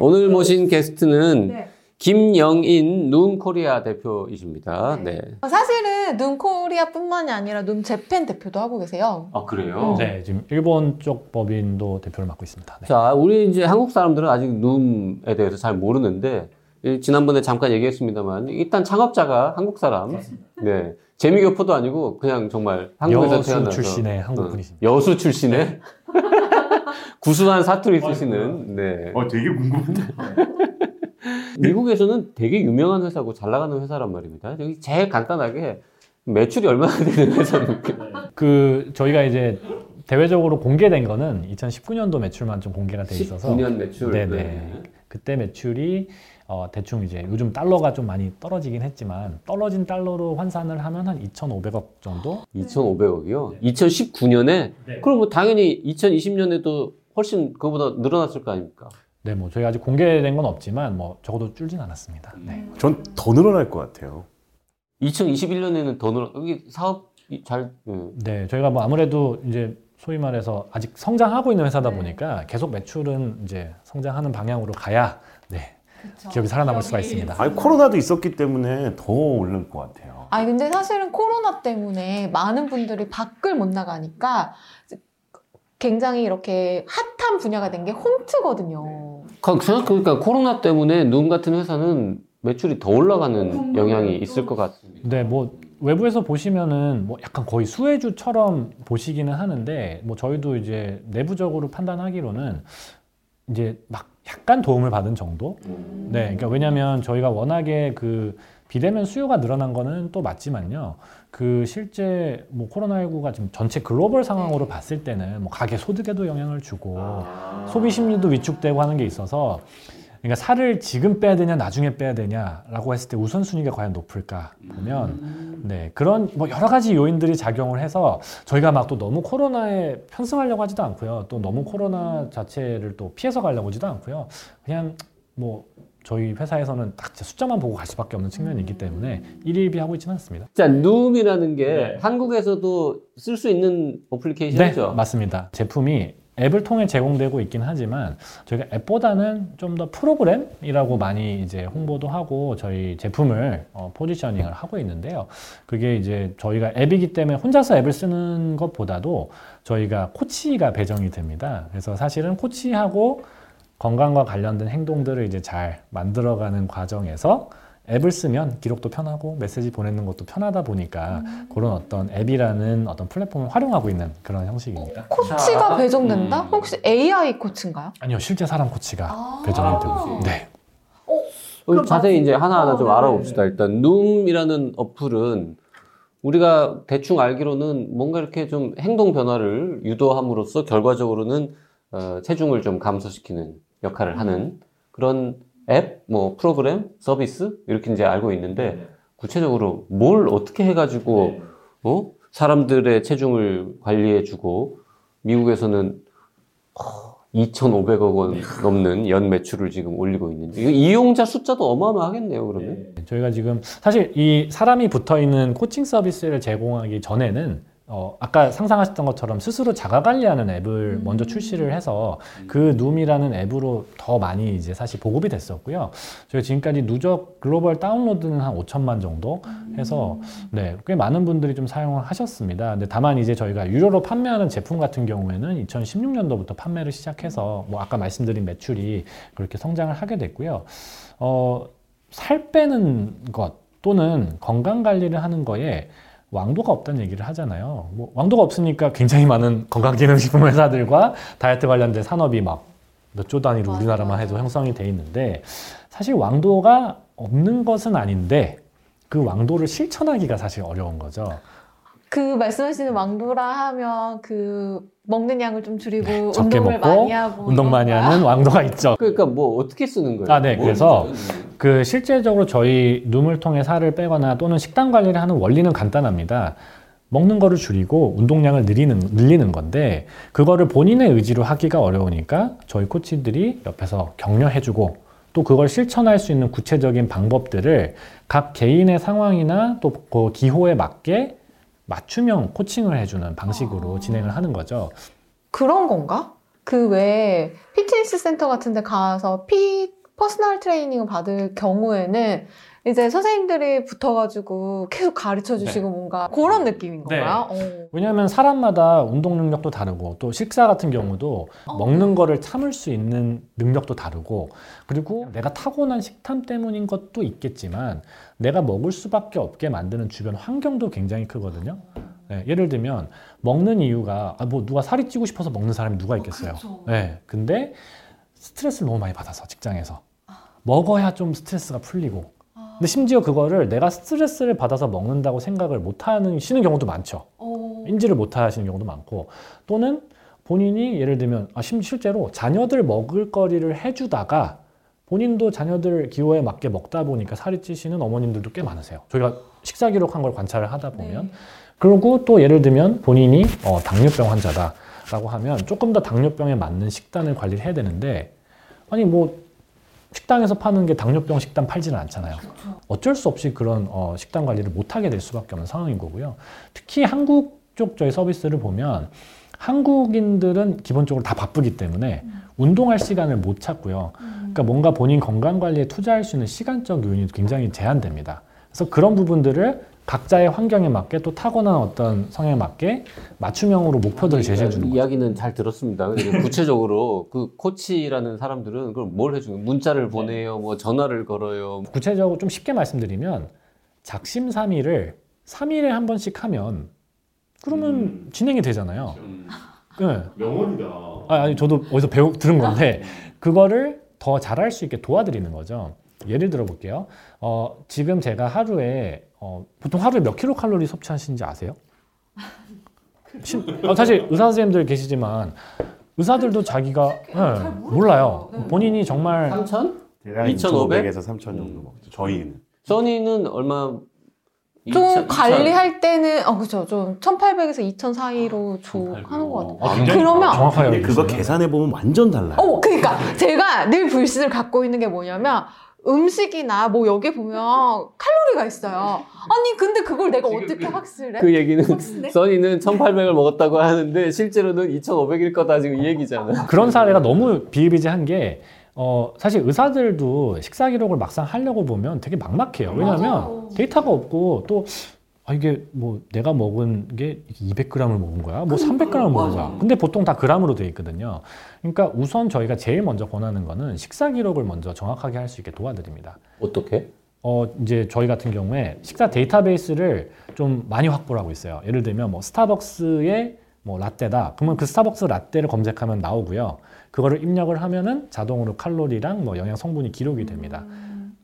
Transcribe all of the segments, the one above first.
오늘 모신 게스트는 네. 김영인 눔코리아 대표이십니다. 네. 사실은 눈코리아뿐만이 아니라 눈 재팬 대표도 하고 계세요. 아 그래요? 네 지금 일본 쪽 법인도 대표를 맡고 있습니다. 네. 자, 우리 이제 한국 사람들은 아직 눔에 대해서 잘 모르는데 이 지난번에 잠깐 얘기했습니다만 일단 창업자가 한국 사람. 네. 재미교포도 아니고 그냥 정말 한국에서 여수 태어나서 출신의 한국 어, 분이십니다. 여수 출신의 구수한 사투리 쓰시는 네. 어 되게 궁금한데. 미국에서는 되게 유명한 회사고 잘 나가는 회사란 말입니다. 여기 제일 간단하게 매출이 얼마나 되는 회사입니까? 그 저희가 이제 대외적으로 공개된 거는 2019년도 매출만 좀 공개가 돼 있어서 19년 매출. 네네. 네. 그때 매출이 어, 대충 이제 요즘 달러가 좀 많이 떨어지긴 했지만 떨어진 달러로 환산을 하면 한 2,500억 정도? 2,500억이요. 2019년에 그럼 뭐 당연히 2020년에도 훨씬 그거보다 늘어났을 거 아닙니까? 네, 뭐 저희가 아직 공개된 건 없지만 뭐 적어도 줄진 않았습니다. 네. 전 더 늘어날 것 같아요. 2021년에는 더 늘어. 여기 사업이 잘. 음. 네, 저희가 뭐 아무래도 이제 소위 말해서 아직 성장하고 있는 회사다 보니까 계속 매출은 이제 성장하는 방향으로 가야 네, 기업이 살아남을 수가 있습니다. 아니 코로나도 있었기 때문에 더 오를 것 같아요. 아니 근데 사실은 코로나 때문에 많은 분들이 밖을 못 나가니까 굉장히 이렇게 핫한 분야가 된 게 홈트거든요. 생각해보니까 코로나 때문에 눔 같은 회사는 매출이 더 올라가는 영향이 있을 것 같습니다. 네, 뭐 외부에서 보시면은 뭐 약간 거의 수혜주처럼 보시기는 하는데 뭐 저희도 이제 내부적으로 판단하기로는 이제 막 약간 도움을 받은 정도. 네, 그러니까 왜냐하면 저희가 워낙에 그 비대면 수요가 늘어난 거는 또 맞지만요. 그 실제 뭐 코로나19가 지금 전체 글로벌 상황으로 봤을 때는 뭐 가계 소득에도 영향을 주고 소비 심리도 위축되고 하는 게 있어서 그러니까 살을 지금 빼야 되냐 나중에 빼야 되냐라고 했을 때 우선순위가 과연 높을까 보면 네 그런 뭐 여러 가지 요인들이 작용을 해서 저희가 막 또 너무 코로나에 편승하려고 하지도 않고요 또 너무 코로나 자체를 또 피해서 가려고 하지도 않고요 그냥 뭐 저희 회사에서는 딱 숫자만 보고 갈 수밖에 없는 측면이 있기 때문에 일일비 하고 있지는 않습니다. 자, 눔이라는 게 네. 한국에서도 쓸 수 있는 네, 어플리케이션이죠? 맞습니다. 제품이 앱을 통해 제공되고 있긴 하지만 저희가 앱보다는 좀 더 프로그램이라고 많이 이제 홍보도 하고 저희 제품을 어, 포지셔닝을 하고 있는데요. 그게 이제 저희가 앱이기 때문에 혼자서 앱을 쓰는 것보다도 저희가 코치가 배정이 됩니다. 그래서 사실은 코치하고 건강과 관련된 행동들을 이제 잘 만들어가는 과정에서 앱을 쓰면 기록도 편하고 메시지 보내는 것도 편하다 보니까 그런 어떤 앱이라는 어떤 플랫폼을 활용하고 있는 그런 형식입니다. 코치가 자, 배정된다? 음. 혹시 AI 코치인가요? 아니요, 실제 사람 코치가 아. 배정이 되고. 네. 어, 자세히 이제 하나하나 어, 좀 네. 알아봅시다. 일단 눔이라는 어플은 우리가 대충 알기로는 뭔가 이렇게 좀 행동 변화를 유도함으로써 결과적으로는 어, 체중을 좀 감소시키는 역할을 하는 그런 앱, 뭐 프로그램, 서비스 이렇게 이제 알고 있는데 구체적으로 뭘 어떻게 해가지고 어? 사람들의 체중을 관리해주고 미국에서는 2,500억 원 넘는 연 매출을 지금 올리고 있는데 이용자 숫자도 어마어마하겠네요. 그러면. 저희가 지금 사실 이 사람이 붙어 있는 코칭 서비스를 제공하기 전에는 어, 아까 상상하셨던 것처럼 스스로 자가 관리하는 앱을 먼저 출시를 해서 그 눔이라는 앱으로 더 많이 이제 사실 보급이 됐었고요. 저희 지금까지 누적 글로벌 다운로드는 한 5천만 정도 해서 네, 꽤 많은 분들이 좀 사용을 하셨습니다. 근데 다만 이제 저희가 유료로 판매하는 제품 같은 경우에는 2016년도부터 판매를 시작해서 뭐 아까 말씀드린 매출이 그렇게 성장을 하게 됐고요. 어, 살 빼는 것 또는 건강 관리를 하는 거에 왕도가 없다는 얘기를 하잖아요. 뭐 왕도가 없으니까 굉장히 많은 건강기능식품 회사들과 다이어트 관련된 산업이 막 몇 조 단위로 맞아요. 우리나라만 해도 형성이 돼 있는데 사실 왕도가 없는 것은 아닌데 그 왕도를 실천하기가 사실 어려운 거죠. 그 말씀하시는 왕도라 하면 그 먹는 양을 좀 줄이고 적게 운동을 먹고 많이 하고 운동 많이? 하는 왕도가 있죠. 그러니까 뭐 어떻게 쓰는 거예요? 아, 네. 뭐 그래서? 그 실제적으로 저희 눈을 통해 살을 빼거나 또는 식단 관리를 하는 원리는 간단합니다. 먹는 거를 줄이고 운동량을 늘리는, 늘리는 건데 그거를 본인의 의지로 하기가 어려우니까 저희 코치들이 옆에서 격려해주고 또 그걸 실천할 수 있는 구체적인 방법들을 각 개인의 상황이나 또 그 기호에 맞게 맞춤형 코칭을 해주는 방식으로 아. 진행을 하는 거죠. 그런 건가? 그 외에 피트니스 센터 같은 데 가서 피 personal training을 받을 경우에는 이제 선생님들이 붙어가지고 계속 가르쳐 주시고 뭔가 그런 느낌인 네. 건가요? 어. 왜냐하면 사람마다 운동 능력도 다르고 또 식사 같은 경우도 어. 먹는 거를 참을 수 있는 능력도 다르고 그리고 내가 타고난 식탐 때문인 것도 있겠지만 내가 먹을 수밖에 없게 만드는 주변 환경도 굉장히 크거든요. 네, 예를 들면 먹는 이유가 아, 뭐 누가 살이 찌고 싶어서 먹는 사람이 누가 있겠어요. 네, 근데 스트레스를 너무 많이 받아서 직장에서 먹어야 좀 스트레스가 풀리고 근데 심지어 그거를 내가 스트레스를 받아서 먹는다고 생각을 못 하는 시는 경우도 많죠. 어. 인지를 못 하시는 경우도 많고 또는 본인이 예를 들면 아, 심 실제로 자녀들 먹을 거리를 해주다가 본인도 자녀들 기호에 맞게 먹다 보니까 살이 찌시는 어머님들도 꽤 많으세요. 저희가 식사 기록한 걸 관찰을 하다 보면 그리고 또 예를 들면 본인이 어, 당뇨병 환자다라고 하면 조금 더 당뇨병에 맞는 식단을 관리를 해야 되는데 아니 뭐 식당에서 파는 게 당뇨병 식단 팔지는 않잖아요. 어쩔 수 없이 그런 어, 식단 관리를 못 하게 될 수밖에 없는 상황인 거고요. 특히 한국 쪽 저희 서비스를 보면 한국인들은 기본적으로 다 바쁘기 때문에 운동할 시간을 못 찾고요. 그러니까 뭔가 본인 건강 관리에 투자할 수 있는 시간적 요인이 굉장히 제한됩니다. 그래서 그런 부분들을 각자의 환경에 맞게 또 타고난 어떤 성향에 맞게 맞춤형으로 목표들을 제시해 주는 거죠. 이야기는 잘 들었습니다. 근데 구체적으로 그 코치라는 사람들은 그럼 뭘 해주는 거예요? 문자를 보내요, 뭐 전화를 걸어요. 구체적으로 좀 쉽게 말씀드리면 작심 삼일을 3일에 한 번씩 하면 그러면 진행이 되잖아요. 네. 명언이다. 아, 아니 저도 어디서 배우 들은 건데 그거를 더 잘할 수 있게 도와드리는 거죠. 예를 들어 볼게요. 어, 지금 제가 하루에 어, 보통 하루에 몇 킬로 칼로리 섭취하시는지 아세요? 심- 어, 사실 의사 선생님들 계시지만 의사들도 자기가 네, 몰라요. 본인이 정말 3천? 대략 2,500? 2,500에서 3,000 정도 먹죠. 저희는. 써니는 얼마? 좀 2,000? 관리할 때는 어 그죠 좀 1,800에서 2,000 사이로 줘 1,800. 하는 것 같아요. 아, 굉장히 그러면- 정확하게 그거. 계산해 보면 완전 달라요. 어, 그러니까 제가 늘 불신을 갖고 있는 게 뭐냐면 음식이나 뭐 여기 보면 칼로리가 있어요. 아니 근데 그걸 내가 어떻게 확실해? 그 얘기는 확실해? 써니는 1,800을 먹었다고 하는데 실제로는 2,500일 거다 지금 이 얘기잖아. 그런 사례가 너무 비일비재한 게 어, 사실 의사들도 식사 기록을 막상 하려고 보면 되게 막막해요. 왜냐하면 맞아요. 데이터가 없고 또 아, 이게 뭐 내가 먹은 게 200g을 먹은 거야? 뭐 300g을 먹은 거야? 근데 보통 다 그람으로 돼 있거든요. 그러니까 우선 저희가 제일 먼저 권하는 거는 식사 기록을 먼저 정확하게 할 수 있게 도와드립니다. 어떻게? 어, 이제 저희 같은 경우에 식사 데이터베이스를 좀 많이 확보를 하고 있어요. 예를 들면 뭐 스타벅스의 뭐 라떼다. 그러면 그 스타벅스 라떼를 검색하면 나오고요. 그거를 입력을 하면은 자동으로 칼로리랑 뭐 영양 성분이 기록이 됩니다.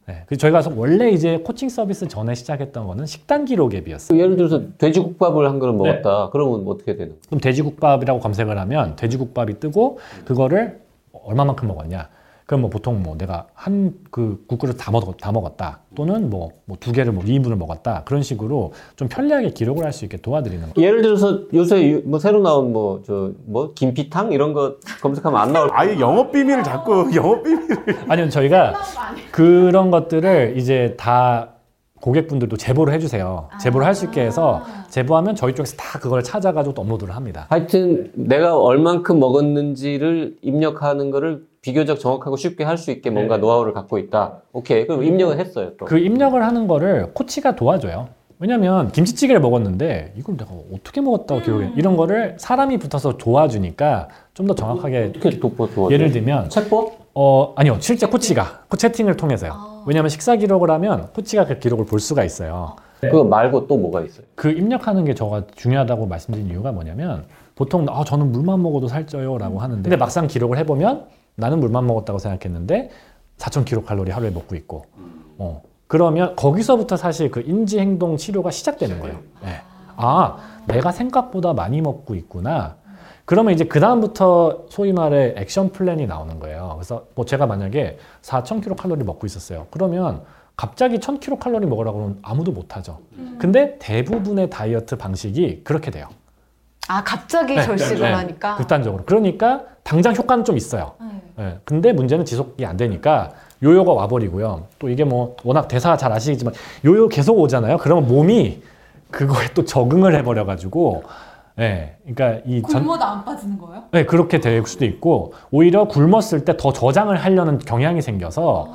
네. 그래서 저희가 원래 이제 코칭 서비스 전에 시작했던 거는 식단 기록 앱이었어요. 그 예를 들어서 돼지국밥을 한 그릇 먹었다. 그러면 뭐 어떻게 되는? 그럼 돼지국밥이라고 검색을 하면 돼지국밥이 뜨고 그거를 얼마만큼 먹었냐. 그럼 뭐 보통 뭐 내가 한 그 국그릇 다, 먹, 다 먹었다. 또는 뭐두 개를 뭐 2인분을 먹었다. 그런 식으로 좀 편리하게 기록을 할 수 있게 도와드리는 거예요. 예를 들어서 요새 유- 뭐 새로 나온 뭐 저 뭐 김피탕 이런 거 검색하면 안 나올 아예 영업 비밀을 자꾸 영업 비밀을. 아니요, 저희가 그런 것들을 이제 다 고객분들도 제보를 해주세요. 제보를 할 수 있게 해서 제보하면 저희 쪽에서 다 그걸 찾아가지고 또 업로드를 합니다. 하여튼 내가 얼만큼 먹었는지를 입력하는 거를 비교적 정확하고 쉽게 할 수 있게 뭔가 노하우를 갖고 있다. 오케이. 그럼 입력을 했어요, 또. 그 입력을 하는 거를 코치가 도와줘요. 왜냐면 김치찌개를 먹었는데 이걸 내가 어떻게 먹었다고 기억해. 이런 거를 사람이 붙어서 도와주니까 좀 더 정확하게 어떻게 도와줘? 예를 들면 책보? 어 아니요 실제 코치가 코 채팅을 통해서요. 왜냐하면 식사 기록을 하면 코치가 그 기록을 볼 수가 있어요. 그거 말고 또 뭐가 있어요? 그 입력하는 게 저가 중요하다고 말씀드린 이유가 뭐냐면 보통 아 저는 물만 먹어도 살쪄요라고 하는데 근데 막상 기록을 해보면 나는 물만 먹었다고 생각했는데 4,000kcal 하루에 먹고 있고 어 그러면 거기서부터 사실 그 인지 행동 치료가 시작되는 거예요. 네. 아, 내가 생각보다 많이 먹고 있구나. 그러면 이제 그다음부터 소위 말해 액션 플랜이 나오는 거예요. 그래서 뭐 제가 만약에 4,000kcal 먹고 있었어요. 그러면 갑자기 1,000kcal 먹으라고 하면 아무도 못 하죠. 근데 대부분의 다이어트 방식이 그렇게 돼요. 아 갑자기 네, 절식을 네, 네. 하니까. 극단적으로. 그러니까 당장 효과는 좀 있어요. 네. 예, 근데 문제는 지속이 안 되니까 요요가 와버리고요. 또 이게 뭐 워낙 대사 잘 아시겠지만 요요 계속 오잖아요. 그러면 몸이 그거에 또 적응을 해버려가지고, 예, 그러니까 이 전, 굶어도 안 빠지는 거예요? 네, 그렇게 될 수도 있고 오히려 굶었을 때 더 저장을 하려는 경향이 생겨서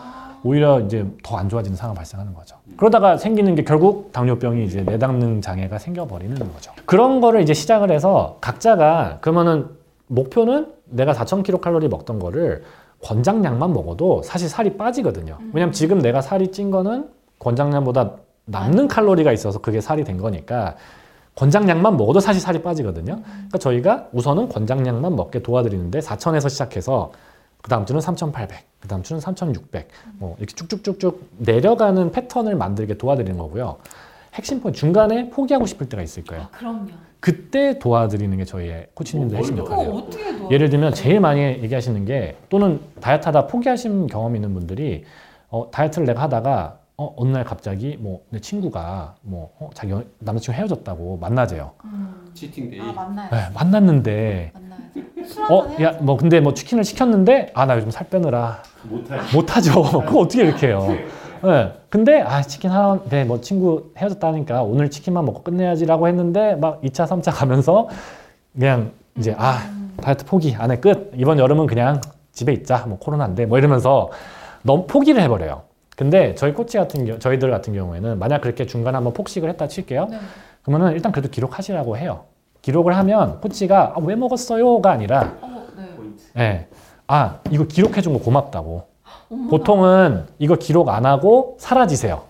오히려 이제 더 안 좋아지는 상황이 발생하는 거죠. 그러다가 생기는 게 결국 당뇨병이 이제 내담는 장애가 생겨버리는 거죠. 그런 거를 이제 시작을 해서 각자가 그러면은 목표는 내가 4,000kcal 먹던 거를 권장량만 먹어도 사실 살이 빠지거든요. 왜냐면 지금 내가 살이 찐 거는 권장량보다 남는 칼로리가 있어서 그게 살이 된 거니까 권장량만 먹어도 사실 살이 빠지거든요. 그러니까 저희가 우선은 권장량만 먹게 도와드리는데 4,000에서 시작해서 그 다음 주는 3,800, 그 다음 주는 3,600, 뭐 이렇게 쭉쭉쭉쭉 내려가는 패턴을 만들게 도와드리는 거고요. 핵심 포인트 중간에 포기하고 싶을 때가 있을 거예요. 아, 그럼요. 그때 도와드리는 게 저희의 코치님들 핵심 역할이에요. 어떻게 도와? 예를 들면 제일 많이 얘기하시는 게 또는 다이어트 하다 포기하신 경험이 있는 분들이 어, 다이어트를 내가 하다가 어, 어느 날 갑자기 뭐 내 친구가 뭐 어, 자기 여- 남자친구 헤어졌다고 만나재요. 음. 치팅데이. 아 만나요. 네, 만났는데. 술 어, 한잔 야. 뭐 근데 뭐 치킨을 시켰는데 아 나 요즘 살 빼느라 못하지. 못하죠. 그거 어떻게 이렇게 해요? 네. 근데 아 치킨 하나, 네, 뭐 친구 헤어졌다니까 오늘 치킨만 먹고 끝내야지라고 했는데 막 2차, 3차 가면서 그냥 이제 아 다이어트 포기 안해 끝. 이번 여름은 그냥 집에 있자. 뭐 코로나인데 뭐 이러면서 너무 포기를 해버려요. 근데 저희 코치 같은 경우, 저희들 같은 경우에는 만약 그렇게 중간에 한번 폭식을 했다 칠게요. 네. 그러면은 일단 그래도 기록하시라고 해요. 기록을 하면 코치가 아, 왜 먹었어요가 아니라 어, 네. 예. 아, 이거 기록해준 거 고맙다고. 어머나. 보통은 이거 기록 안 하고 사라지세요.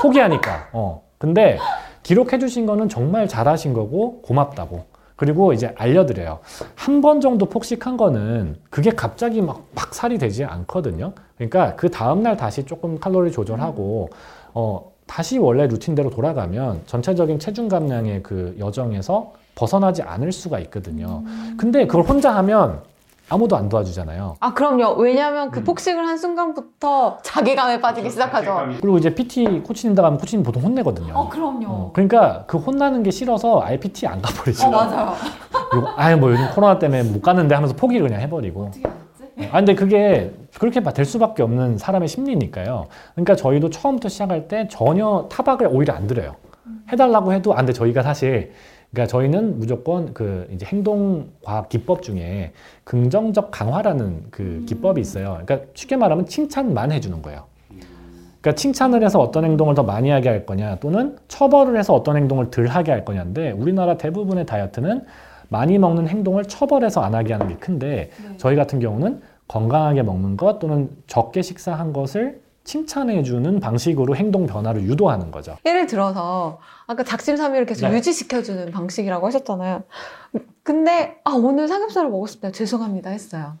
포기하니까. 어. 근데 기록해 주신 거는 정말 잘하신 거고 고맙다고. 그리고 이제 알려드려요. 한 번 정도 폭식한 거는 그게 갑자기 막, 막 살이 되지 않거든요. 그러니까 그 다음날 다시 조금 칼로리 조절하고, 어, 다시 원래 루틴대로 돌아가면 전체적인 체중 감량의 그 여정에서 벗어나지 않을 수가 있거든요. 근데 그걸 혼자 하면 아무도 안 도와주잖아요. 아 그럼요. 왜냐하면 음. 그 폭식을 한 순간부터 자괴감에 빠지기 시작하죠. 그리고 이제 PT 코치님 다 가면 코치님 보통 혼내거든요. 어 그럼요. 어, 그러니까 그 혼나는 게 싫어서 아예 PT 안 가버리죠. 어 맞아요. 그리고 아예 뭐 요즘 코로나 때문에 못 가는데 하면서 포기를 그냥 해버리고. 어떻게 알았지? 아 근데 그게 그렇게 될 수밖에 없는 사람의 심리니까요. 그러니까 저희도 처음부터 시작할 때 전혀 타박을 오히려 안 드려요. 해달라고 해도 안 돼. 저희가 사실 그러니까 저희는 무조건 그 이제 행동 과학 기법 중에 긍정적 강화라는 그 기법이 있어요. 그러니까 쉽게 말하면 칭찬만 해주는 거예요. 그러니까 칭찬을 해서 어떤 행동을 더 많이 하게 할 거냐 또는 처벌을 해서 어떤 행동을 덜 하게 할 거냐인데 우리나라 대부분의 다이어트는 많이 먹는 행동을 처벌해서 안 하게 하는 게 큰데 네. 저희 같은 경우는 건강하게 먹는 것 또는 적게 식사한 것을 칭찬해주는 방식으로 행동 변화를 유도하는 거죠. 예를 들어서 아까 작심삼일을 계속 네. 유지시켜주는 방식이라고 하셨잖아요. 근데 아 오늘 삼겹살을 먹었습니다. 죄송합니다 했어요.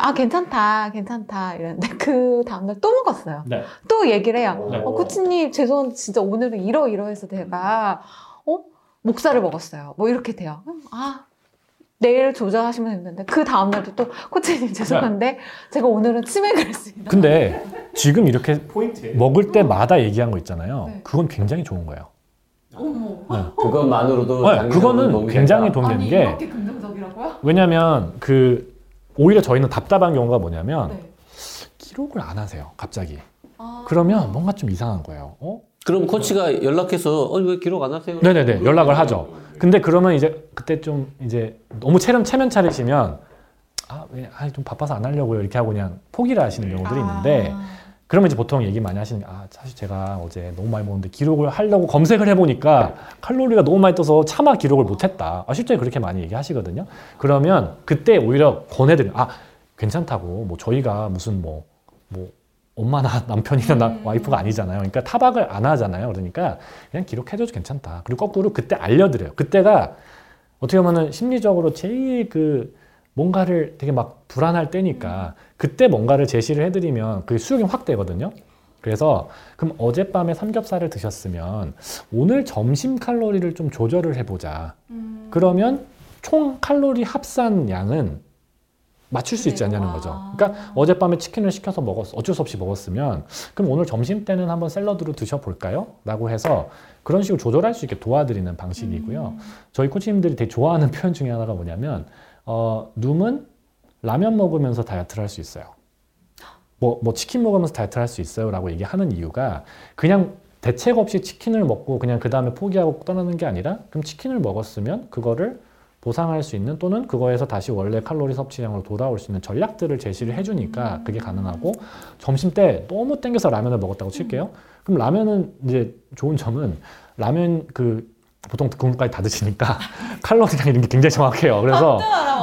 아 괜찮다 괜찮다 이랬는데 그 다음날 또 먹었어요. 네. 또 얘기를 해요. 네. 어, 코치님 죄송한데 진짜 오늘은 이러이러해서 제가 어 목살을 먹었어요. 뭐 이렇게 돼요. 음, 아 내일 조절하시면 됐는데 그 다음 날도 또 코치님 죄송한데 제가 오늘은 치맥을 했습니다. 근데 지금 이렇게 먹을 때마다 얘기한 거 있잖아요. 네. 그건 굉장히 좋은 거예요. 어머. 네. 그것만으로도 네, 장기적으로 그거는 도움이 굉장히 된다. 아니 되는 게 이렇게 긍정적이라고요? 왜냐면 그 오히려 저희는 답답한 경우가 뭐냐면 네. 기록을 안 하세요. 갑자기. 아. 그러면 뭔가 좀 이상한 거예요. 어? 그럼 코치가 연락해서 어, 왜 기록 안 하세요? 네네네 연락을 하죠. 근데 그러면 이제 그때 좀 이제 너무 체면 체면 차리시면 아왜아좀 바빠서 안 하려고요 이렇게 하고 그냥 포기를 하시는 경우들이 있는데 아. 그러면 이제 보통 얘기 많이 하시는 게 아 사실 제가 어제 너무 많이 먹었는데 기록을 하려고 검색을 해보니까 칼로리가 너무 많이 떠서 차마 기록을 못했다. 아 실제 그렇게 많이 얘기하시거든요. 그러면 그때 오히려 권해드려 아 괜찮다고 뭐 저희가 무슨 뭐뭐 엄마나 남편이나 나- 음. 와이프가 아니잖아요. 그러니까 타박을 안 하잖아요. 그러니까 그냥 기록해줘도 괜찮다. 그리고 거꾸로 그때 알려드려요. 그때가 어떻게 보면은 심리적으로 제일 그 뭔가를 되게 막 불안할 때니까 그때 뭔가를 제시를 해드리면 그게 수용이 확 되거든요. 그래서 그럼 어젯밤에 삼겹살을 드셨으면 오늘 점심 칼로리를 좀 조절을 해보자. 음. 그러면 총 칼로리 합산 양은 맞출 수 있지 그래요? 않냐는 거죠. 아. 그러니까 어젯밤에 치킨을 시켜서 먹었, 어쩔 수 없이 먹었으면 그럼 오늘 점심 때는 한번 샐러드로 드셔볼까요? 라고 해서 그런 식으로 조절할 수 있게 도와드리는 방식이고요. 음. 저희 코치님들이 되게 좋아하는 표현 중에 하나가 뭐냐면 어, 눔은 라면 먹으면서 다이어트를 할 수 있어요. 뭐, 뭐 치킨 먹으면서 다이어트를 할 수 있어요 라고 얘기하는 이유가 그냥 대책 없이 치킨을 먹고 그냥 그 다음에 포기하고 떠나는 게 아니라 그럼 치킨을 먹었으면 그거를 보상할 수 있는 또는 그거에서 다시 원래 칼로리 섭취량으로 돌아올 수 있는 전략들을 제시를 해주니까 그게 가능하고 점심 때 너무 땡겨서 라면을 먹었다고 칠게요. 그럼 라면은 이제 좋은 점은 라면 그 보통 국물까지 다 드시니까 칼로리랑 이런 게 굉장히 정확해요. 그래서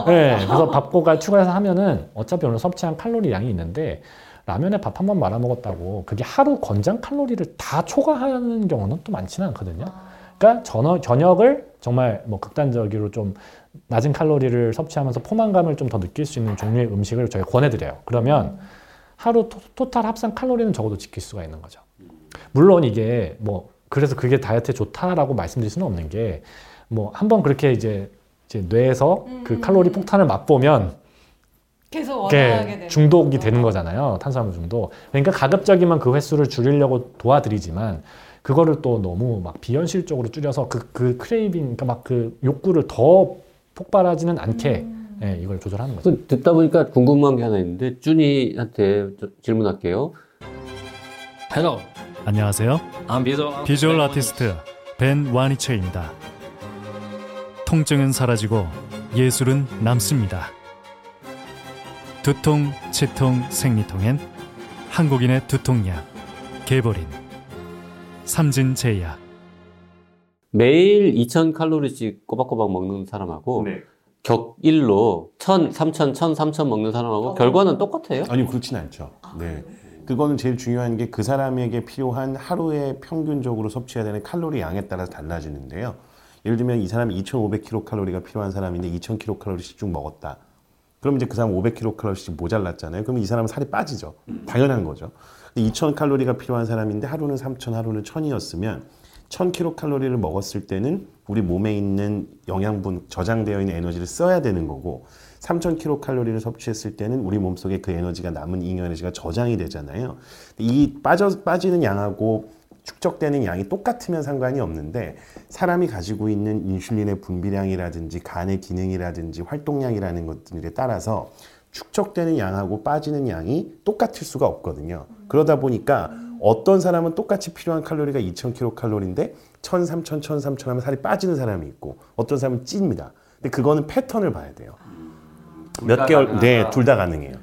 네, 그래서 밥고가 추가해서 하면은 어차피 오늘 섭취한 칼로리 양이 있는데 라면에 밥 한 번 말아 먹었다고 그게 하루 권장 칼로리를 다 초과하는 경우는 또 많지는 않거든요. 그러니까 저녁, 저녁을 정말 뭐 극단적으로 좀 낮은 칼로리를 섭취하면서 포만감을 좀 더 느낄 수 있는 종류의 음식을 저희가 권해드려요. 그러면 하루 토, 토탈 합산 칼로리는 적어도 지킬 수가 있는 거죠. 물론 이게 뭐 그래서 그게 다이어트에 좋다라고 말씀드릴 수는 없는 게 뭐 한번 그렇게 이제, 이제 뇌에서 그 음. 칼로리 폭탄을 맛보면 계속 원하게 중독이. 되는 거잖아요. 탄수화물 중독. 그러니까 가급적이면 그 횟수를 줄이려고 도와드리지만 그거를 또 너무 막 비현실적으로 줄여서 그, 그 craving, 그러니까 막 그 욕구를 더 폭발하지는 않게 음. 예, 이걸 조절하는 거죠. 그 듣다 보니까 궁금한 게 하나 있는데 준이한테 저- 질문할게요. Hello, 안녕하세요. I'm visual, 비주얼 아티스트 벤 와니체입니다. 통증은 사라지고 예술은 남습니다. 두통, 치통, 생리통엔 한국인의 두통약 개보린 삼진제약 매일 2000칼로리씩 꼬박꼬박 먹는 사람하고 네. 격일로 1000, 3000, 1000, 3000 먹는 사람하고 어. 결과는 똑같아요? 아니 그렇진 않죠. 네. 그거는 제일 중요한 게 그 사람에게 필요한 하루에 평균적으로 섭취해야 되는 칼로리 양에 따라서 달라지는데요. 예를 들면 이 사람이 2,500kcal가 필요한 사람인데 2,000kcal씩 쭉 먹었다. 그럼 이제 그 사람 500kcal씩 모자랐잖아요. 그럼 이 사람은 살이 빠지죠. 당연한 거죠. 2,000 칼로리가 필요한 사람인데 하루는 3,000, 하루는 1,000이었으면 1,000kcal를 먹었을 때는 우리 몸에 있는 영양분 저장되어 있는 에너지를 써야 되는 거고 3,000kcal를 섭취했을 때는 우리 몸속에 그 에너지가 남은 잉여 에너지가 저장이 되잖아요. 이 빠져 빠지는 양하고 축적되는 양이 똑같으면 상관이 없는데 사람이 가지고 있는 인슐린의 분비량이라든지 간의 기능이라든지 활동량이라는 것들에 따라서 축적되는 양하고 빠지는 양이 똑같을 수가 없거든요. 그러다 보니까 어떤 사람은 똑같이 필요한 칼로리가 2,000kcal인데 1,000, 3,000, 1,300 하면 살이 빠지는 사람이 있고 어떤 사람은 찝니다. 근데 그거는 패턴을 봐야 돼요. 몇 개월, 네, 둘 다 가능해요.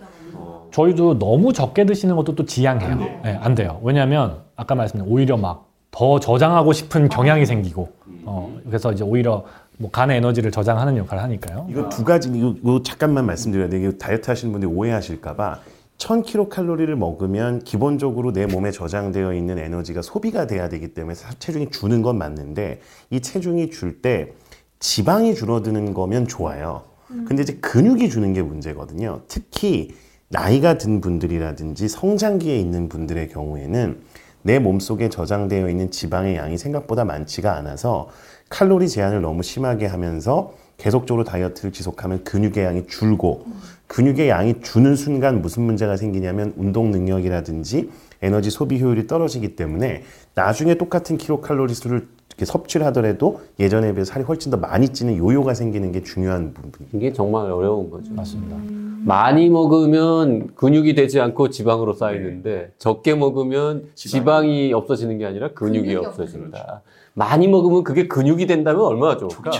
저희도 너무 적게 드시는 것도 또 지양해요. 네, 안 돼요. 왜냐하면 아까 말씀드린 오히려 막 더 저장하고 싶은 경향이 생기고 어, 그래서 이제 오히려 뭐 간의 에너지를 저장하는 역할을 하니까요. 이거 두 가지 이거, 이거 잠깐만 말씀드려야 돼요. 이거 다이어트 하시는 분들이 오해하실까봐 1000kcal를 먹으면 기본적으로 내 몸에 저장되어 있는 에너지가 소비가 돼야 되기 때문에 사- 체중이 주는 건 맞는데 이 체중이 줄 때 지방이 줄어드는 거면 좋아요. 근데 이제 근육이 주는 게 문제거든요. 특히 나이가 든 분들이라든지 성장기에 있는 분들의 경우에는 내 몸속에 저장되어 있는 지방의 양이 생각보다 많지가 않아서 칼로리 제한을 너무 심하게 하면서 계속적으로 다이어트를 지속하면 근육의 양이 줄고 근육의 양이 주는 순간 무슨 문제가 생기냐면 운동 능력이라든지 에너지 소비 효율이 떨어지기 때문에 나중에 똑같은 킬로칼로리 수를 이렇게 섭취를 하더라도 예전에 비해서 살이 훨씬 더 많이 찌는 요요가 생기는 게 중요한 부분입니다. 이게 정말 어려운 거죠. 맞습니다. 많이 먹으면 근육이 되지 않고 지방으로 쌓이는데 적게 먹으면 지방이 없어지는 게 아니라 근육이, 근육이 없어진다. 많이 먹으면 그게 근육이 된다면 얼마나 좋을까?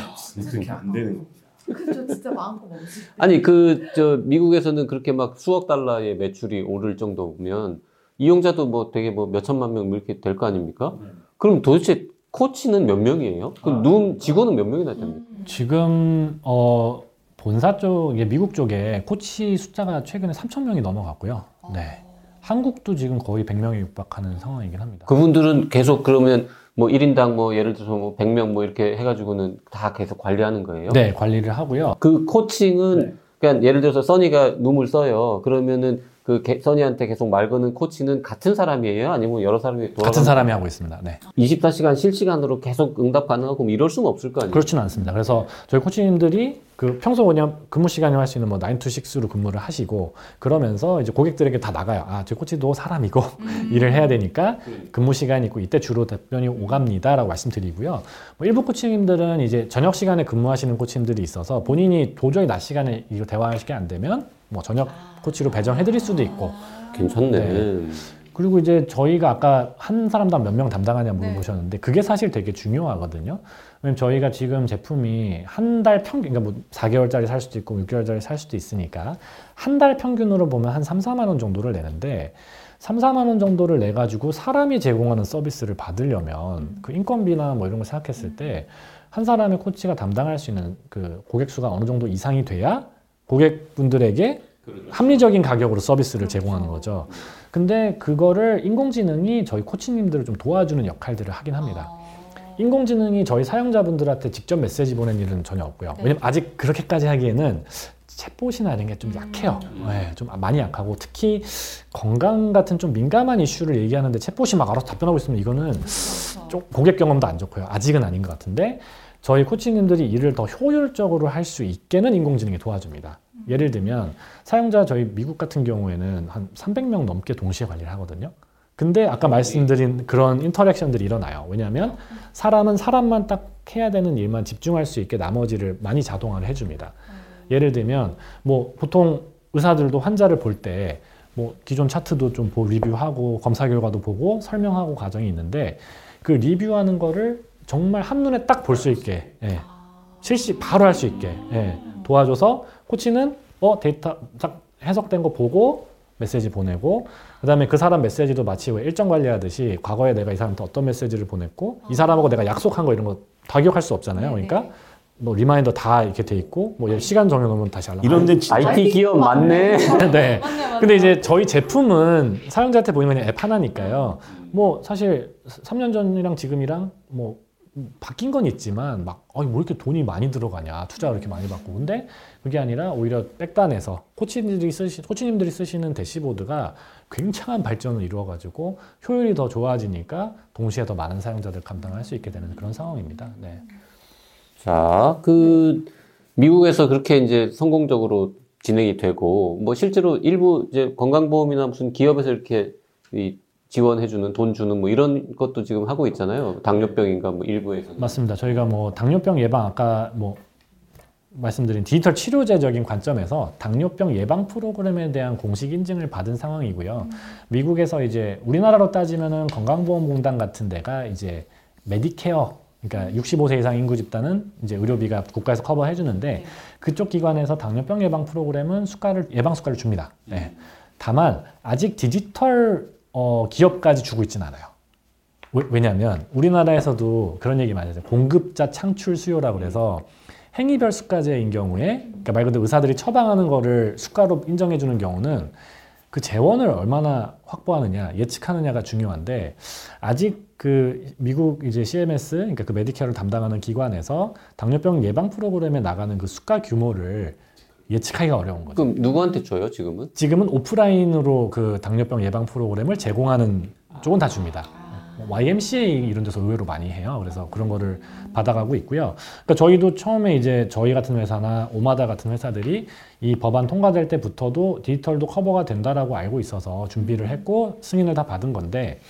그렇게 안 되는 거예요. 그죠, 진짜 마음껏 먹지. 아니 그 저 미국에서는 그렇게 막 수억 달러의 매출이 오를 정도면 이용자도 뭐 되게 뭐 몇천만 명 이렇게 될 거 아닙니까? 그럼 도대체 코치는 몇 명이에요? 그눈 직원은 몇 명이나 됩니까? 지금 어, 본사 쪽, 미국 쪽에 코치 숫자가 최근에 3천 명이 넘어갔고요. 네. 한국도 지금 거의 100명에 육박하는 상황이긴 합니다. 그분들은 계속 그러면 뭐 1인당 뭐 예를 들어서 뭐 100명 뭐 이렇게 해가지고는 다 계속 관리하는 거예요? 네, 관리를 하고요. 그 코칭은 그냥 예를 들어서 써니가 룸을 써요. 그러면은 그 개- 써니한테 계속 말 거는 코치는 같은 사람이에요? 아니면 여러 사람이 돌아 같은 사람이 하고 있습니다. 네. 24시간 실시간으로 계속 응답 가능하고 뭐 이럴 수는 없을 거 아니에요? 그렇지는 않습니다. 그래서 저희 코치님들이 그 평소 그냥 근무 시간이 할수 있는 뭐 9 to 6로 근무를 하시고 그러면서 이제 고객들에게 다 나가요. 아, 저희 코치도 사람이고 일을 해야 되니까 근무 시간이 있고 이때 주로 답변이 오갑니다라고 말씀드리고요. 뭐 일부 코치님들은 이제 저녁 시간에 근무하시는 코치님들이 있어서 본인이 도저히 낮 시간에 이거 대화할 시간이 안 되면 뭐 저녁 코치로 배정해 드릴 수도 있고 괜찮네. 네. 그리고 이제 저희가 아까 한 사람당 몇 명 담당하냐 물어보셨는데 그게 사실 되게 중요하거든요. 왜냐면 저희가 지금 제품이 한 달 평균, 그러니까 뭐 4개월짜리 살 수도 있고 6개월짜리 살 수도 있으니까 한 달 평균으로 보면 한 3, 4만 원 정도를 내는데 3, 4만 원 정도를 내 가지고 사람이 제공하는 서비스를 받으려면 그 인건비나 뭐 이런 걸 생각했을 때 한 사람의 코치가 담당할 수 있는 그 고객 수가 어느 정도 이상이 돼야 고객분들에게 합리적인 가격으로 서비스를 제공하는 거죠. 근데 그거를 인공지능이 저희 코치님들을 좀 도와주는 역할들을 하긴 합니다. 인공지능이 저희 사용자분들한테 직접 메시지 보낸 일은 전혀 없고요. 네. 왜냐면 아직 그렇게까지 하기에는 챗봇이나 이런 게 좀 약해요. 네, 좀 많이 약하고 특히 건강 같은 좀 민감한 이슈를 얘기하는데 챗봇이 막 알아서 답변하고 있으면 이거는 좀 고객 경험도 안 좋고요. 아직은 아닌 것 같은데 저희 코치님들이 일을 더 효율적으로 할 수 있게는 인공지능이 도와줍니다. 예를 들면 사용자 저희 미국 같은 경우에는 한 300명 넘게 동시에 관리를 하거든요. 근데 아까 말씀드린 그런 인터랙션들이 일어나요. 왜냐하면 사람은 사람만 딱 해야 되는 일만 집중할 수 있게 나머지를 많이 자동화를 해줍니다. 예를 들면 뭐 보통 의사들도 환자를 볼 때 뭐 기존 차트도 좀 보- 리뷰하고 검사 결과도 보고 설명하고 과정이 있는데 그 리뷰하는 거를 정말 한눈에 딱 볼 수 있게 예. 실시 바로 할 수 있게 예. 도와줘서 코치는 어 데이터 딱 해석된 거 보고 메시지 보내고 그다음에 그 사람 메시지도 마치 왜 일정 관리하듯이 과거에 내가 이 사람한테 어떤 메시지를 보냈고 이 사람하고 내가 약속한 거 이런 거 다 기억할 수 없잖아요. 그러니까 뭐 reminder 다 이렇게 돼 있고 뭐 시간 정해놓으면 다시 알람. 이런데 진짜 IT 기업 맞네. 네. 맞네, 맞네. 근데 이제 저희 제품은 사용자한테 그냥 앱 하나니까요. 뭐 사실 3년 전이랑 지금이랑 뭐 바뀐 건 있지만 막 어이 뭐 이렇게 돈이 많이 들어가냐 투자를 이렇게 많이 받고 근데 그게 아니라 오히려 back단에서 코치님들이 쓰시 코치님들이 쓰시는 dashboard가 굉장한 발전을 이루어가지고 효율이 더 좋아지니까 동시에 더 많은 사용자들 감당할 수 있게 되는 그런 상황입니다. 네. 자, 그 미국에서 그렇게 이제 성공적으로 진행이 되고 뭐 실제로 일부 이제 건강보험이나 무슨 기업에서 이렇게 이 지원해주는 돈 주는 뭐 이런 것도 지금 하고 있잖아요. 당뇨병인가 뭐 일부에서. 맞습니다. 저희가 뭐 당뇨병 예방 아까 뭐 말씀드린 디지털 치료제적인 관점에서 당뇨병 예방 프로그램에 대한 공식 인증을 받은 상황이고요. 미국에서 이제 우리나라로 따지면은 건강보험공단 같은 데가 이제 메디케어 그러니까 65세 이상 인구 집단은 이제 의료비가 국가에서 커버해 주는데 그쪽 기관에서 당뇨병 예방 프로그램은 수가를 예방 수가를 줍니다. 네. 다만 아직 디지털 어, 기업까지 주고 있지는 않아요. 왜- 왜냐하면 우리나라에서도 그런 얘기 많이 하죠. 공급자 창출 수요라고 그래서 행위별 수가제인 경우에 그러니까 말 그대로 의사들이 처방하는 거를 수가로 인정해 주는 경우는 그 재원을 얼마나 확보하느냐 예측하느냐가 중요한데 아직 그 미국 이제 CMS 그러니까 그 메디케어를 담당하는 기관에서 당뇨병 예방 프로그램에 나가는 그 수가 규모를 예측하기가 어려운 거죠. 그럼 누구한테 줘요 지금은? 지금은 오프라인으로 그 당뇨병 예방 프로그램을 제공하는 쪽은 다 줍니다. 뭐 YMCA 이런 데서 의외로 많이 해요. 그래서 그런 거를 받아가고 있고요. 그러니까 저희도 처음에 이제 저희 같은 회사나 오마다 같은 회사들이 이 법안 통과될 때부터도 디지털도 커버가 된다라고 알고 있어서 준비를 했고 승인을 다 받은 건데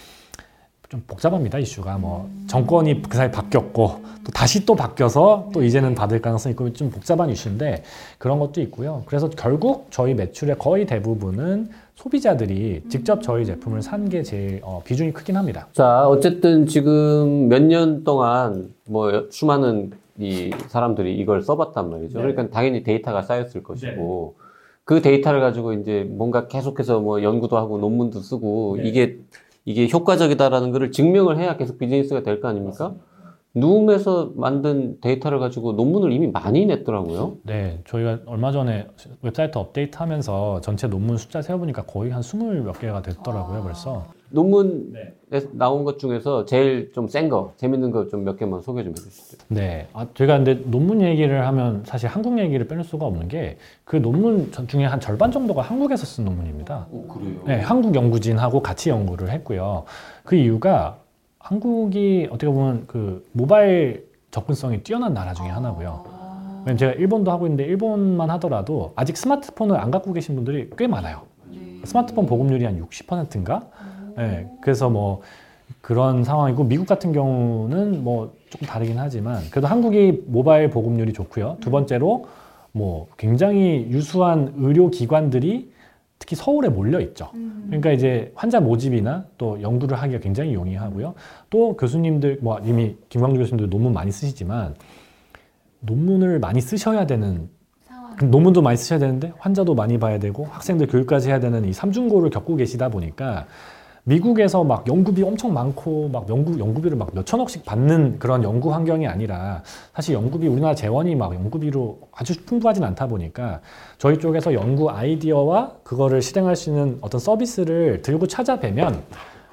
좀 복잡합니다 이슈가 뭐 정권이 그 사이 바뀌었고 또 다시 또 바뀌어서 또 이제는 받을 가능성이 있고 좀 복잡한 이슈인데 그런 것도 있고요. 그래서 결국 저희 매출의 거의 대부분은 소비자들이 직접 저희 제품을 산 게 제일 어, 비중이 크긴 합니다. 자, 어쨌든 지금 몇 년 동안 뭐 여- 수많은 이 사람들이 이걸 써봤단 말이죠. 그러니까 당연히 데이터가 쌓였을 것이고 그 데이터를 가지고 이제 뭔가 계속해서 뭐 연구도 하고 논문도 쓰고 이게 이게 효과적이다라는 것을 증명을 해야 계속 비즈니스가 될 거 아닙니까? 누움에서 만든 데이터를 가지고 논문을 이미 많이 냈더라고요. 네, 저희가 얼마 전에 웹사이트 업데이트하면서 전체 논문 숫자 세어보니까 거의 한 스물 몇 개가 됐더라고요. 벌써. 논문에 나온 것 중에서 제일 좀 센 거, 재밌는 거 좀 몇 개만 소개 좀 해주시죠. 네, 아, 제가 근데 논문 얘기를 하면 사실 한국 얘기를 빼놓을 수가 없는 게 그 논문 전- 중에 한 절반 정도가 한국에서 쓴 논문입니다. 그래요? 네, 한국 연구진하고 같이 연구를 했고요. 그 이유가 한국이 어떻게 보면 그 모바일 접근성이 뛰어난 나라 중에 하나고요. 왜냐면 제가 일본도 하고 있는데 일본만 하더라도 아직 스마트폰을 안 갖고 계신 분들이 꽤 많아요. 스마트폰 보급률이 한 60%인가? 네, 그래서 뭐 그런 상황이고 미국 같은 경우는 뭐 조금 다르긴 하지만 그래도 한국이 모바일 보급률이 좋고요. 두 번째로 뭐 굉장히 유수한 의료 기관들이 특히 서울에 몰려 있죠. 그러니까 이제 환자 모집이나 또 연구를 하기가 굉장히 용이하고요. 또 교수님들 뭐 이미 김광주 교수님도 논문 많이 쓰시지만 논문을 많이 쓰셔야 되는 그 논문도 많이 쓰셔야 되는데 환자도 많이 봐야 되고 학생들 교육까지 해야 되는 이 삼중고를 겪고 계시다 보니까 미국에서 막 연구비 엄청 많고 막 연구 연구비를 막 몇천억씩 받는 그런 연구 환경이 아니라 사실 연구비 우리나라 재원이 막 연구비로 아주 풍부하진 않다 보니까 저희 쪽에서 연구 아이디어와 그거를 실행할 수 있는 어떤 서비스를 들고 찾아뵈면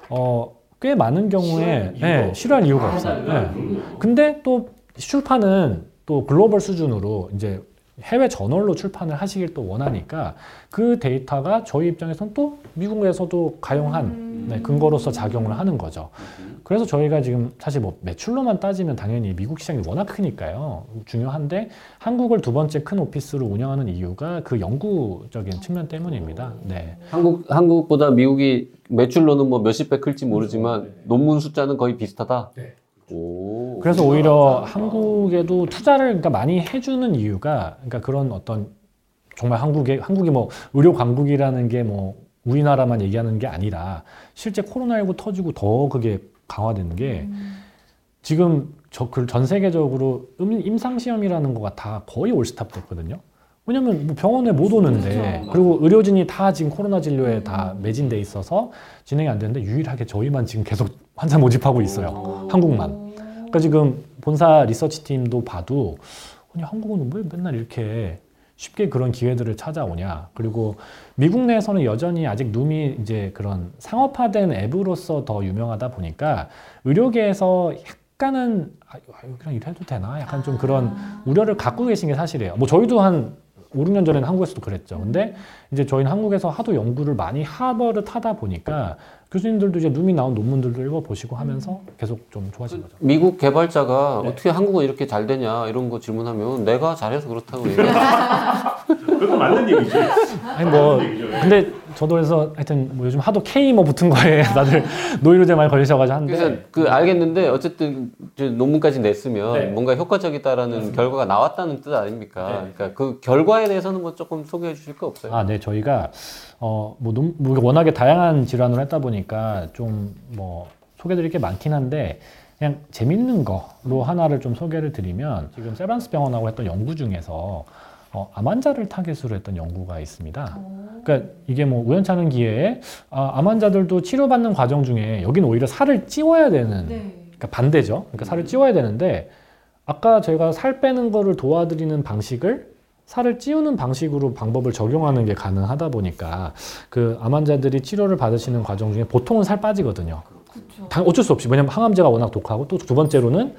어, 꽤 많은 경우에 네, 싫어할 이유가 없어요. 네. 근데 또 출판은 또 글로벌 수준으로 이제 해외 저널로 출판을 하시길 또 원하니까 그 데이터가 저희 입장에서는 또 미국에서도 가용한 네, 근거로서 작용을 하는 거죠. 그래서 저희가 지금 사실 뭐 매출로만 따지면 당연히 미국 시장이 워낙 크니까요. 중요한데 한국을 두 번째 큰 오피스로 운영하는 이유가 그 연구적인 측면 때문입니다. 네. 한국 한국보다 미국이 매출로는 뭐 몇십 배 클지 모르지만 논문 숫자는 거의 비슷하다. 오. 그래서 오히려 한국에도 투자를 그러니까 많이 해주는 이유가 그러니까 그런 어떤 정말 한국의 한국이 뭐 의료 강국이라는 게뭐 우리나라만 얘기하는 게 아니라 실제 코로나19 터지고 더 그게 강화되는 게 지금 저그전 세계적으로 음, 임상 시험이라는 거가 다 거의 올스탑 됐거든요. 왜냐면 뭐 병원에 못 오는데 그리고 의료진이 다 지금 코로나 진료에 다 매진돼 있어서 진행이 안 되는데 유일하게 저희만 지금 계속 환자 모집하고 있어요. 한국만. 그러니까 지금 본사 리서치 팀도 봐도 아니 한국은 왜 맨날 이렇게 쉽게 그런 기회들을 찾아오냐. 그리고 미국 내에서는 여전히 아직 룸이 이제 그런 상업화된 앱으로서 더 유명하다 보니까 의료계에서 약간은 아, 그냥 이래도 되나? 약간 좀 그런 우려를 갖고 계신 게 사실이에요. 뭐 저희도 한 5, 6년 전에는 한국에서도 그랬죠. 근데 이제 저희는 한국에서 하도 연구를 많이 하버릇 하다 보니까 교수님들도 이제 룸이 나온 논문들도 읽어보시고 하면서 계속 좀 좋아진 거죠. 미국 개발자가 네. 어떻게 한국은 이렇게 잘 되냐 이런 거 질문하면 내가 잘해서 그렇다고 얘기해. 그것도 맞는 얘기죠. 아니 뭐 근데 저도 그래서 하여튼 뭐 요즘 하도 K 뭐 붙은 거에 다들 노이로제 많이 걸리셔가지고 그래서 하는데 그 알겠는데 어쨌든 논문까지 냈으면 네. 뭔가 효과적이다라는 결과가 나왔다는 뜻 아닙니까? 그러니까 그 결과에 대해서는 뭐 조금 소개해 주실 거 없어요? 아, 네, 저희가 어, 뭐, 논- 뭐 워낙에 다양한 질환을 했다 보니까 좀 뭐 소개드릴 게 많긴 한데 그냥 재밌는 거로 하나를 좀 소개를 드리면 지금 세브란스 병원하고 했던 연구 중에서 어, 암 환자를 타겟으로 했던 연구가 있습니다. 그러니까 이게 뭐 우연찮은 기회에 아, 암 환자들도 치료받는 과정 중에 여기는 오히려 살을 찌워야 되는 그러니까 반대죠. 그러니까 살을 찌워야 되는데 아까 저희가 살 빼는 거를 도와드리는 방식을 살을 찌우는 방식으로 방법을 적용하는 게 가능하다 보니까 그 암 환자들이 치료를 받으시는 과정 중에 보통은 살 빠지거든요. 당- 어쩔 수 없이 왜냐면 항암제가 워낙 독하고 또 두 번째로는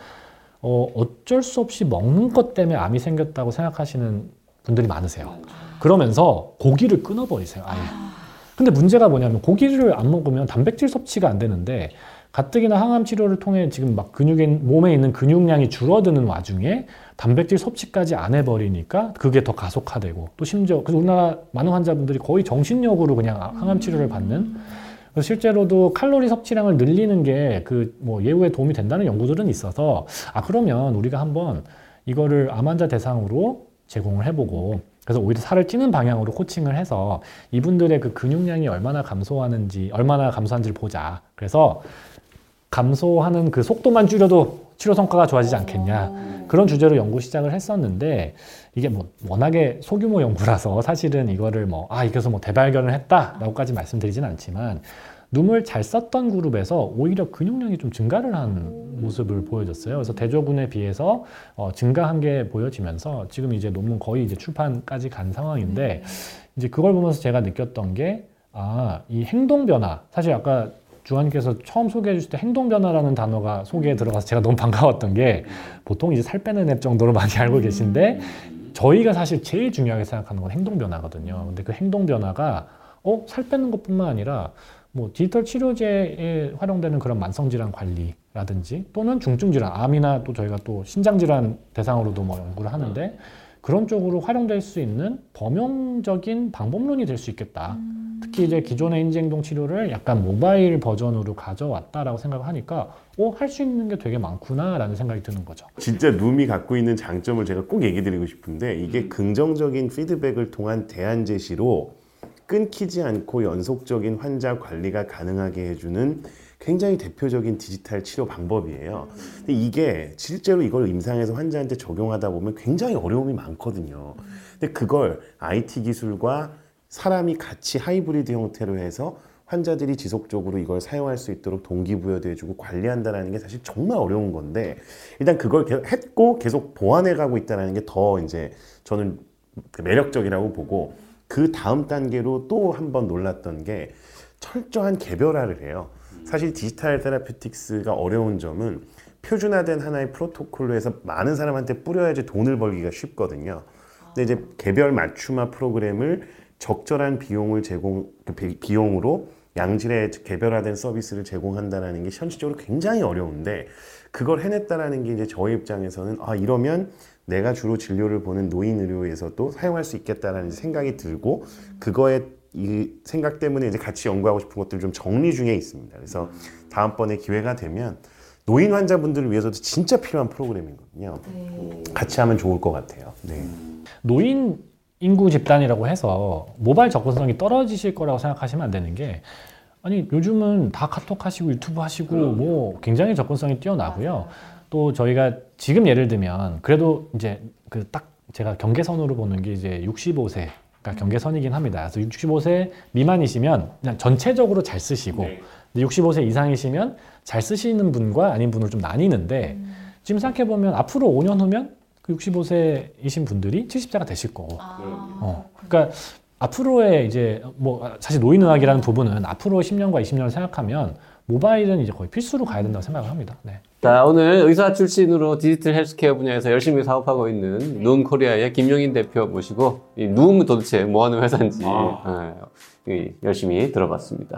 어, 어쩔 수 없이 먹는 것 때문에 암이 생겼다고 생각하시는 분들이 많으세요. 그러면서 고기를 끊어버리세요. 아예. 근데 문제가 뭐냐면 고기를 안 먹으면 단백질 섭취가 안 되는데 가뜩이나 항암 치료를 통해 지금 막 근육에 몸에 있는 근육량이 줄어드는 와중에 단백질 섭취까지 안 해버리니까 그게 더 가속화되고 또 심지어 그래서 우리나라 많은 환자분들이 거의 정신력으로 그냥 항암 치료를 받는 그래서 실제로도 칼로리 섭취량을 늘리는 게 그 뭐 예후에 도움이 된다는 연구들은 있어서 아 그러면 우리가 한번 이거를 암 환자 대상으로 제공을 해보고 그래서 오히려 살을 찌는 방향으로 코칭을 해서 이분들의 그 근육량이 얼마나 감소하는지 얼마나 감소한지를 보자. 그래서 감소하는 그 속도만 줄여도 치료 성과가 좋아지지 않겠냐. 그런 주제로 연구 시작을 했었는데 이게 뭐 워낙에 소규모 연구라서 사실은 이거를 뭐 아 이겨서 뭐 대발견을 했다라고까지 말씀드리진 않지만 눔을 잘 썼던 그룹에서 오히려 근육량이 좀 증가를 한 모습을 보여줬어요. 그래서 대조군에 비해서 어, 증가한 게 보여지면서 지금 이제 논문 거의 이제 출판까지 간 상황인데 이제 그걸 보면서 제가 느꼈던 게 아, 이 행동 변화. 사실 아까 주한님께서 처음 소개해 주실 때 행동 변화라는 단어가 소개에 들어가서 제가 너무 반가웠던 게 보통 이제 살 빼는 앱 정도로 많이 알고 계신데 저희가 사실 제일 중요하게 생각하는 건 행동 변화거든요. 근데 그 행동 변화가 어, 살 빼는 것뿐만 아니라 뭐 디지털 치료제에 활용되는 그런 만성 질환 관리라든지 또는 중증 질환, 암이나 또 저희가 또 신장 질환 대상으로도 뭐 연구를 하는데 그런 쪽으로 활용될 수 있는 범용적인 방법론이 될 수 있겠다. 특히 이제 기존의 인지행동 치료를 약간 모바일 버전으로 가져왔다라고 생각을 하니까 어, 할 수 있는 게 되게 많구나라는 생각이 드는 거죠. 진짜 룸이 갖고 있는 장점을 제가 꼭 얘기 드리고 싶은데 이게 긍정적인 피드백을 통한 대안 제시로 끊기지 않고 연속적인 환자 관리가 가능하게 해주는 굉장히 대표적인 디지털 치료 방법이에요. 근데 이게 실제로 이걸 임상에서 환자한테 적용하다 보면 굉장히 어려움이 많거든요. 근데 그걸 IT 기술과 사람이 같이 하이브리드 형태로 해서 환자들이 지속적으로 이걸 사용할 수 있도록 동기부여돼주고 관리한다는 게 사실 정말 어려운 건데 일단 그걸 계속 했고 계속 보완해 가고 있다는 게 더 이제 저는 그 매력적이라고 보고 그 다음 단계로 또 한 번 놀랐던 게 철저한 개별화를 해요. 사실 디지털 테라피틱스가 어려운 점은 표준화된 하나의 프로토콜로 해서 많은 사람한테 뿌려야지 돈을 벌기가 쉽거든요. 근데 이제 개별 맞춤화 프로그램을 적절한 비용을 제공 그 비- 비용으로 양질의 개별화된 서비스를 제공한다는 게 현실적으로 굉장히 어려운데 그걸 해냈다라는 게 이제 저희 입장에서는 아 이러면 내가 주로 진료를 보는 노인 의료에서도 사용할 수 있겠다라는 생각이 들고 그거에 이 생각 때문에 이제 같이 연구하고 싶은 것들 좀 정리 중에 있습니다. 그래서 다음번에 기회가 되면 노인 환자분들을 위해서도 진짜 필요한 프로그램이거든요. 같이 하면 좋을 것 같아요. 네. 노인 인구 집단이라고 해서 모바일 접근성이 떨어지실 거라고 생각하시면 안 되는 게 아니 요즘은 다 카톡 하시고 유튜브 하시고 뭐 굉장히 접근성이 뛰어나고요. 또 저희가 지금 예를 들면 그래도 이제 그 딱 제가 경계선으로 보는 게 이제 65세 그러니까 경계선이긴 합니다. 그래서 65세 미만이시면 그냥 전체적으로 잘 쓰시고 근데 65세 이상이시면 잘 쓰시는 분과 아닌 분을 좀 나뉘는데 지금 생각해 보면 앞으로 5년 후면 그 65세이신 분들이 70세가 되실 거고. 어. 그러니까 앞으로의 이제 뭐 사실 노인의학이라는 부분은 앞으로 10년과 20년을 생각하면 모바일은 이제 거의 필수로 가야 된다고 생각을 합니다. 네. 자, 오늘 의사 출신으로 디지털 헬스케어 분야에서 열심히 사업하고 있는 누움 코리아의 김용인 대표 모시고 이 누움은 도대체 뭐 하는 회사인지 예, 이 열심히 들어봤습니다.